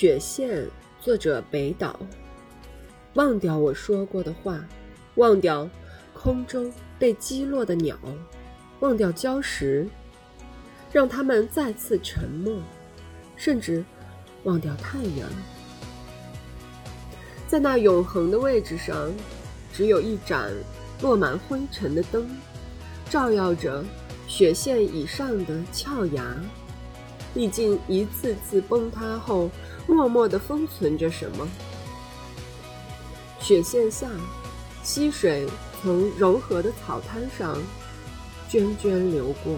雪线，作者北岛。忘掉我说过的话，忘掉空中被击落的鸟，忘掉礁石，让他们再次沉默，甚至忘掉太阳。在那永恒的位置上，只有一盏落满灰尘的灯，照耀着雪线以上的峭崖。历经一次次崩塌后，默默地封存着什么？雪线下，溪水从柔和的草滩上涓涓流过。